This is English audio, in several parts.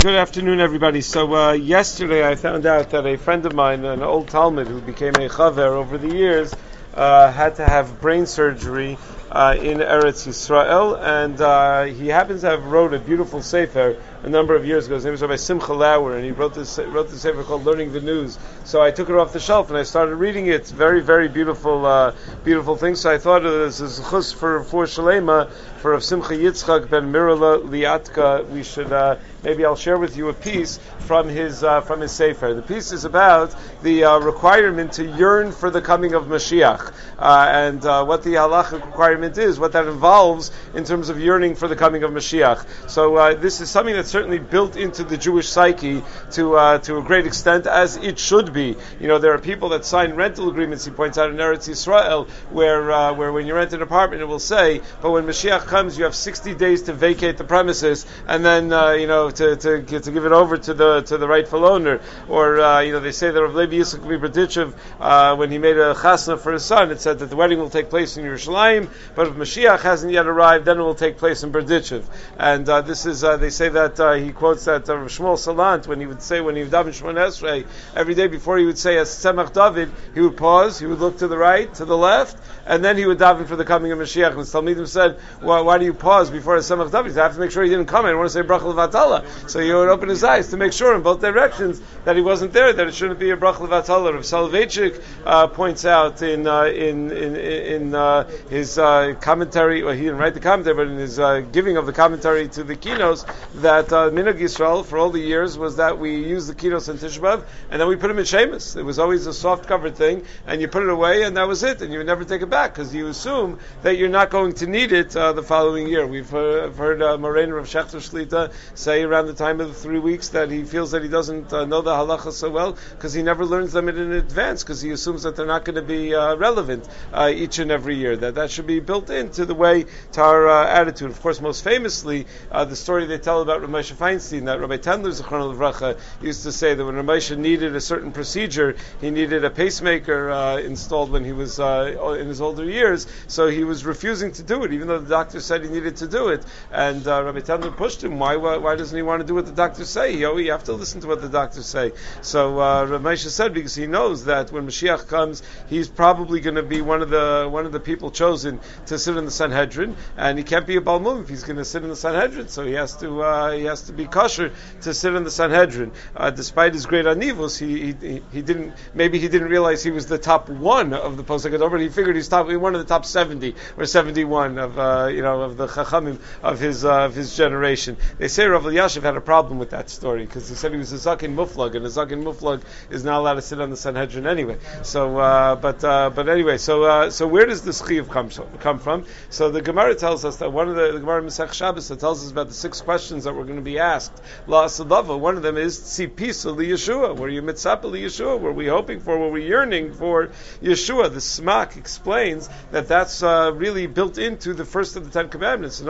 Good afternoon, everybody. So uh, yesterday I found out that a friend of mine, an old talmid who became a chaver over the years, uh, had to have brain surgery uh, in Eretz Yisrael, and uh, he happens to have wrote a beautiful sefer a number of years ago. His name was Rabbi Simcha Lauer, and he wrote this wrote this sefer called Learning the News. So I took it off the shelf and I started reading it. It's very very beautiful uh, beautiful thing. So I thought this is chus for for Shalema for Simcha Yitzchak ben Mirala Liatka. We should uh, maybe I'll share with you a piece from his uh, from his sefer. The piece is about the uh, requirement to yearn for the coming of Mashiach uh, and uh, what the halachic requirement is, what that involves in terms of yearning for the coming of Mashiach. So uh, this is something that's certainly built into the Jewish psyche to to a great extent, as it should be. You know, there are people that sign rental agreements. He points out in Eretz Yisrael, where where when you rent an apartment, it will say, but when Mashiach comes, you have 60 days to vacate the premises, and then you know to, to, to give it over to the to the rightful owner. Or uh, you know they say that Rav Levi Berditchev, uh, when he made a chasna for his son, it said that the wedding will take place in Yerushalayim, but if Mashiach hasn't yet arrived, then it will take place in Berditchev. And uh, this is uh, they say that uh, he quotes that uh, Shmuel Salant when he would say when he would daven Shemon Esrei every day before he would say as Tzemach David, he would pause, he would look to the right, to the left, and then he would daven for the coming of Mashiach. And Talmidim said, well, why do you pause before a Tzemach David? You have to make sure he didn't come. I want to say Brachal Vatala. So he would open his eyes to make sure in both directions that he wasn't there, that it shouldn't be a Brachal Vatala. Rav Soloveitchik uh, points out in uh, in in, in uh, his uh, commentary, well, he didn't write the commentary, but in his uh, giving of the commentary to the kinos, that uh, Minhag Yisrael for all the years was that we use the kinos in Tishbav, and then we put them in Sheamus. It was always a soft covered thing, and you put it away, and that was it, and you would never take it back because you assume that you're not going to need it the following year. We've heard, heard uh, of Schachter Shlita say around the time of the three weeks that he feels that he doesn't uh, know the halacha so well because he never learns them in advance because he assumes that they're not going to be uh, relevant uh, each and every year. That that should be built into the way to our uh, attitude. Of course, most famously, uh, the story they tell about Ramesha Feinstein that Rabbi Tendler Zechron Vracha used to say that when Ramesha needed a certain procedure, he needed a pacemaker installed when he was in his older years, so he was refusing to do it, even though the doctor said he needed to do it. And uh, Rabbi Tendler pushed him. Why, why, why doesn't he want to do what the doctors say? You, you have to listen to what the doctors say. So uh, Rabbi said because he knows that when Mashiach comes, he's probably going to be one of the one of the people chosen to sit in the Sanhedrin, and he can't be a Balmum if he's going to sit in the Sanhedrin. So he has to uh, he has to be kosher to sit in the Sanhedrin. Uh, despite his great anivus, he, he, he didn't maybe he didn't realize he was the top one of the Posek but he figured he's top one of the top seventy or seventy one of uh, you know of the Chachamim of his uh, of his generation. They say Rav Elyashiv had a problem with that story because he said he was a Zakin Muflug, and a Zakin Muflug is not allowed to sit on the Sanhedrin anyway. So, uh, but uh, but anyway, so uh, so where does this chiyuv come come from? So the Gemara tells us that one of the, the Gemara Masech Shabbos that tells us about the six questions that we're going to be asked. La Asadava. One of them is Tzipisa li Yeshua. Were you mitzapa li Yeshua? Were we hoping for? Were we yearning for Yeshua? The Smak explains that that's uh, really built into the first of the Ten Commandments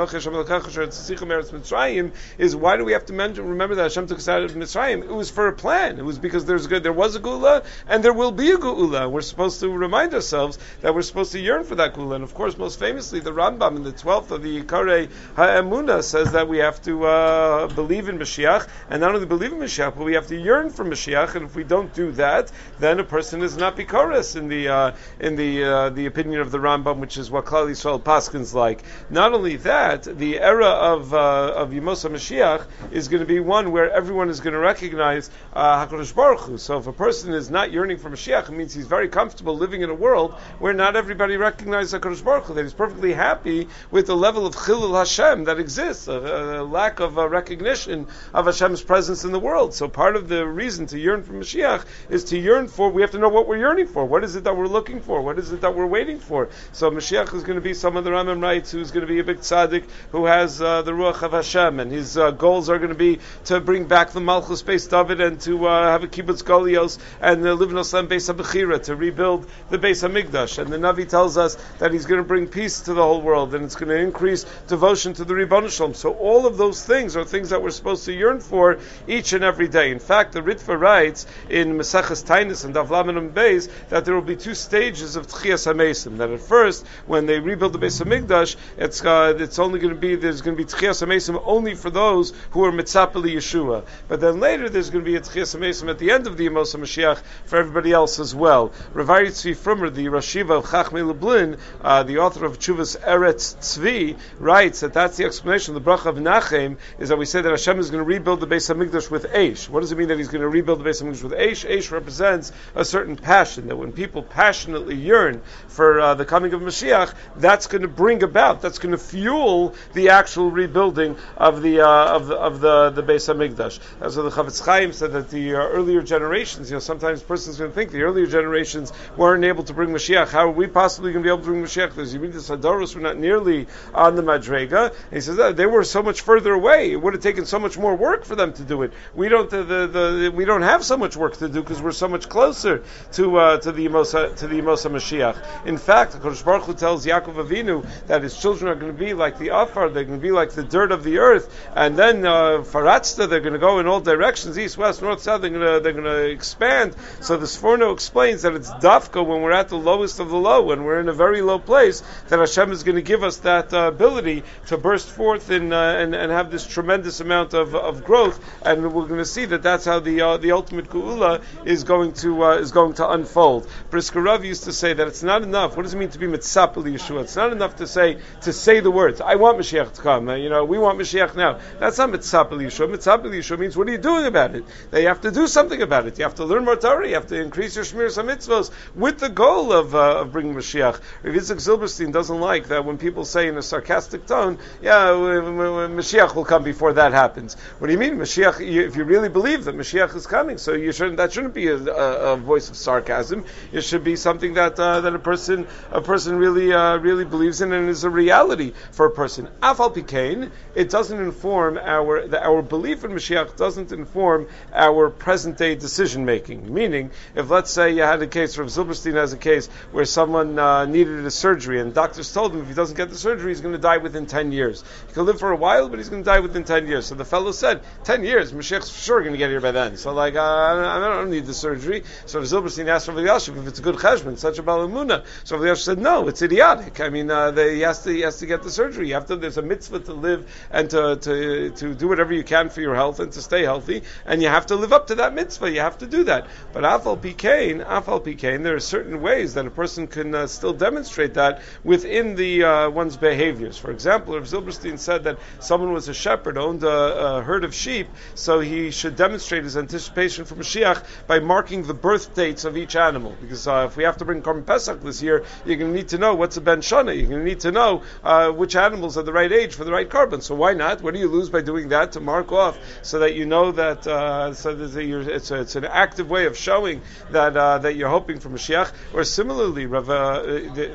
is why do we have to remember that Hashem took us out of Mitzrayim? It was for a plan. It was because there's good, there was a Gula and there will be a Gula. We're supposed to remind ourselves that we're supposed to yearn for that Gula. And of course, most famously, the Rambam in the 12th of the Yikare Ha'emuna says that we have to uh, believe in Mashiach and not only believe in Mashiach, but we have to yearn for Mashiach. And if we don't do that, then a person is not Bikoris in the uh, in the uh, the opinion of the Rambam, which is what Klal Yisrael Paskins like. Not only that, the era of uh, of Yemosa Mashiach is going to be one where everyone is going to recognize uh, Hakadosh Baruch Hu. So if a person is not yearning for Mashiach, it means he's very comfortable living in a world where not everybody recognizes Hakadosh Baruch Hu. That he's perfectly happy with the level of Chilul Hashem that exists, a, a lack of uh, recognition of Hashem's presence in the world. So part of the reason to yearn for Mashiach is to yearn for. We have to know what we're yearning for. What is it that we're looking for? What is it that we're waiting for? So Mashiach is going to be some of the Rambam writes who's going to be a big tzaddik who has uh, the Ruach of Hashem, and his uh, goals are going to be to bring back the Malchus Beis David and to uh, have a kibbutz golios and uh, live in Oslam Beis Habechira to rebuild the Beis Hamikdash. And the Navi tells us that he's going to bring peace to the whole world, and it's going to increase devotion to the Ribbon Shalom. So all of those things are things that we're supposed to yearn for each and every day. In fact, the Ritva writes in Maseches Tainus and Davlamanum Beis that there will be two stages of Tchias HaMesim. That at first, when they rebuild the Beis Hamikdash, it's uh, it's only going to be there's going to be Tchias HaMesim only for those who are mitzapeli Yeshua. But then later there's going to be a Tchias at the end of the Yemos Mashiach for everybody else as well. Ravari Tzvi Frumer, the Rashiva of Chachmei Lublin, uh, the author of Chuvas Eretz Tzvi, writes that that's the explanation. Of the bracha of Nachem is that we say that Hashem is going to rebuild the Beis Hamikdash with Aish. What does it mean that He's going to rebuild the Beis Hamikdash with Aish? Aish represents a certain passion that when people passionately yearn for uh, the coming of Mashiach, that's going to bring about, that's going to fuel the actual rebuilding of the uh, of the of the the Beis Hamikdash. As the Chafetz Chaim said that the uh, earlier generations, you know, sometimes persons to think the earlier generations weren't able to bring Mashiach. How are we possibly going to be able to bring Mashiach? There's Yemidus Hadoros were not nearly on the Madrega. And he says that they were so much further away. It would have taken so much more work for them to do it. We don't the, the, the we don't have so much work to do because we're so much closer to uh, to the Yemosa to the Yemosa Mashiach. In fact, Kodesh Baruch Hu tells Yaakov Avinu that his children are going to be like the Afar, they're going to be like the dirt of the earth, and then uh, they're going to go in all directions, east, west, north, south. They're going to they're going to expand. So the Sforno explains that it's dafka when we're at the lowest of the low, when we're in a very low place, that Hashem is going to give us that uh, ability to burst forth in, uh, and, and have this tremendous amount of, of growth. And we're going to see that that's how the uh, the ultimate geula is going to uh, is going to unfold. Brisker Rav used to say that it's not enough. What does it mean to be mitzapel Yeshua? It's not enough to say to say the words. I want Mashiach to come. You know, we want Mashiach now. That's not mitzapel Yeshua means what are you doing about it? That you have to do something about it. You have to learn more Torah. You have to increase your shmir mitzvos with the goal of, uh, of bringing Mashiach. Rav Zilberstein doesn't like that when people say in a sarcastic tone, "Yeah, Mashiach will come before that happens." What do you mean, Mashiach? If you really believe that Mashiach is coming, so you shouldn't. That shouldn't be a, a, a voice of sarcasm. It should be something that uh, that a person a person really uh, really believes in and is a reality for a person. Afal pikain, it doesn't inform our the, our belief in Mashiach doesn't inform our present day decision making. Meaning, if let's say you had a case, from Zilberstein has a case where someone uh, needed a surgery and doctors told him if he doesn't get the surgery, he's going to die within ten years. He could live for a while, but he's going to die within ten years. So the fellow said, ten years, Mashiach's sure going to get here by then. So like, uh, I, don't, need the surgery. So Zilberstein asked Rav Yashiv if it's a good cheshbon, such a balamuna. So Rav Yashiv said, no, it's idiotic. I mean, uh, they, he has to he has to get the surgery. You have to. There's a mitzvah to live and to, to to do whatever you can for your health and to stay healthy, and you have to live up to that mitzvah. You have to do that. But afal pikain, afal pikain, there are certain ways that a person can uh, still demonstrate that within the uh, one's behaviors. For example, if Zilberstein said that someone was a shepherd, owned a, a herd of sheep, so he should demonstrate his anticipation for Mashiach by marking the birth dates of each animal. Because uh, if we have to bring Korban Pesach this year, you're going to need to know what's a Ben Shana. You're going to need to know uh, which animals are the right age for the right korban. So why not? What do you lose by doing that to mark off so that you know that uh, so that it's, a, it's an active way of showing that uh, that you're hoping for Mashiach. Or similarly, Rav, uh,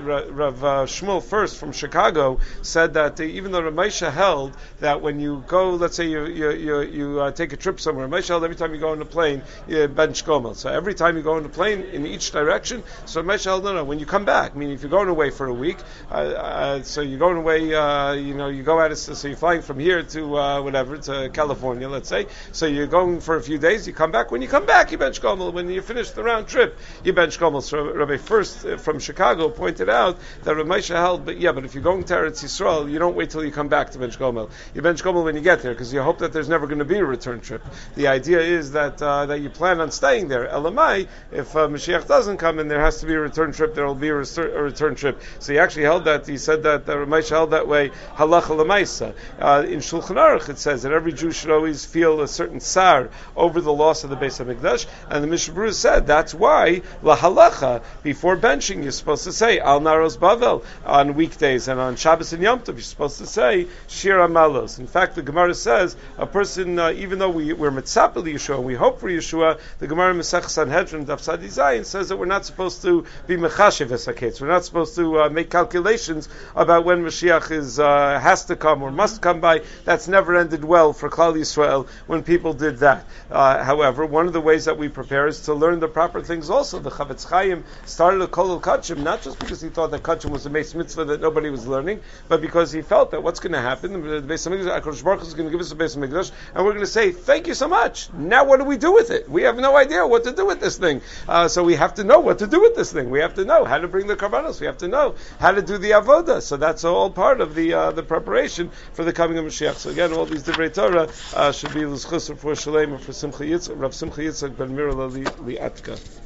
Rav uh, Shmuel Fuerst from Chicago said that even though Ramesha held that when you go, let's say you you, you, you take a trip somewhere, Ramesha held every time you go on a plane, you bench gomel. So every time you go on a plane in each direction, so Ramesha held no no. When you come back, meaning if you're going away for a week, so you're going away, you know, you go out. So you're flying from here to whatever to California, let's say. So you're going for a few days. You come back. When you come back, you bench gomel. When you finish the round trip, you bench gomel. So Rabbi Fuerst uh, from Chicago pointed out that Rabbi held, but yeah, but if you're going to Eretz Yisrael, you don't wait till you come back to bench gomel. You bench gomel when you get there because you hope that there's never going to be a return trip. The idea is that uh, that you plan on staying there. Elamai, if uh, Mashiach doesn't come and there has to be a return trip, there will be a, a return trip. So he actually held that. He said that uh, held that way. Halacha lemaisa. Uh, in Shulchan Aruch it says that every Jew should always feel a certain sar over the loss of the Beis Hamikdash, and the Mishnah said that's why la halacha before benching you're supposed to say al naros bavel on weekdays and on Shabbos and Yom Tov you're supposed to say shir malos. In fact, the Gemara says a person uh, even though we, we're mitzapel Yeshua and we hope for Yeshua, the Gemara Mesech Sanhedrin Daf Zayin says that we're not supposed to be mechashiv esaketz. We're not supposed to uh, make calculations about when Mashiach is uh, has to come or must come by. That's never ended well for Klal Yisrael when people did that. Uh, however, one of the ways that we prepare is to learn the proper things also. The Chafetz Chaim started a Kol Kachim not just because he thought that Kachim was a Meis Mitzvah that nobody was learning, but because he felt that what's going to happen, the Beis Hamikdash, Baruch is going to give us a Beis Hamikdash, and we're going to say, thank you so much. Now what do we do with it? We have no idea what to do with this thing. Uh, so we have to know what to do with this thing. We have to know how to bring the Karbanos. We have to know how to do the Avodah. So that's all part of the uh, the preparation for the coming of Mashiach. So again, all these these divrei Torah uh, should be l'schus for Shalem or for Simcha Yitzchak, Rav Simcha Yitzchak ben Mirala Liatka.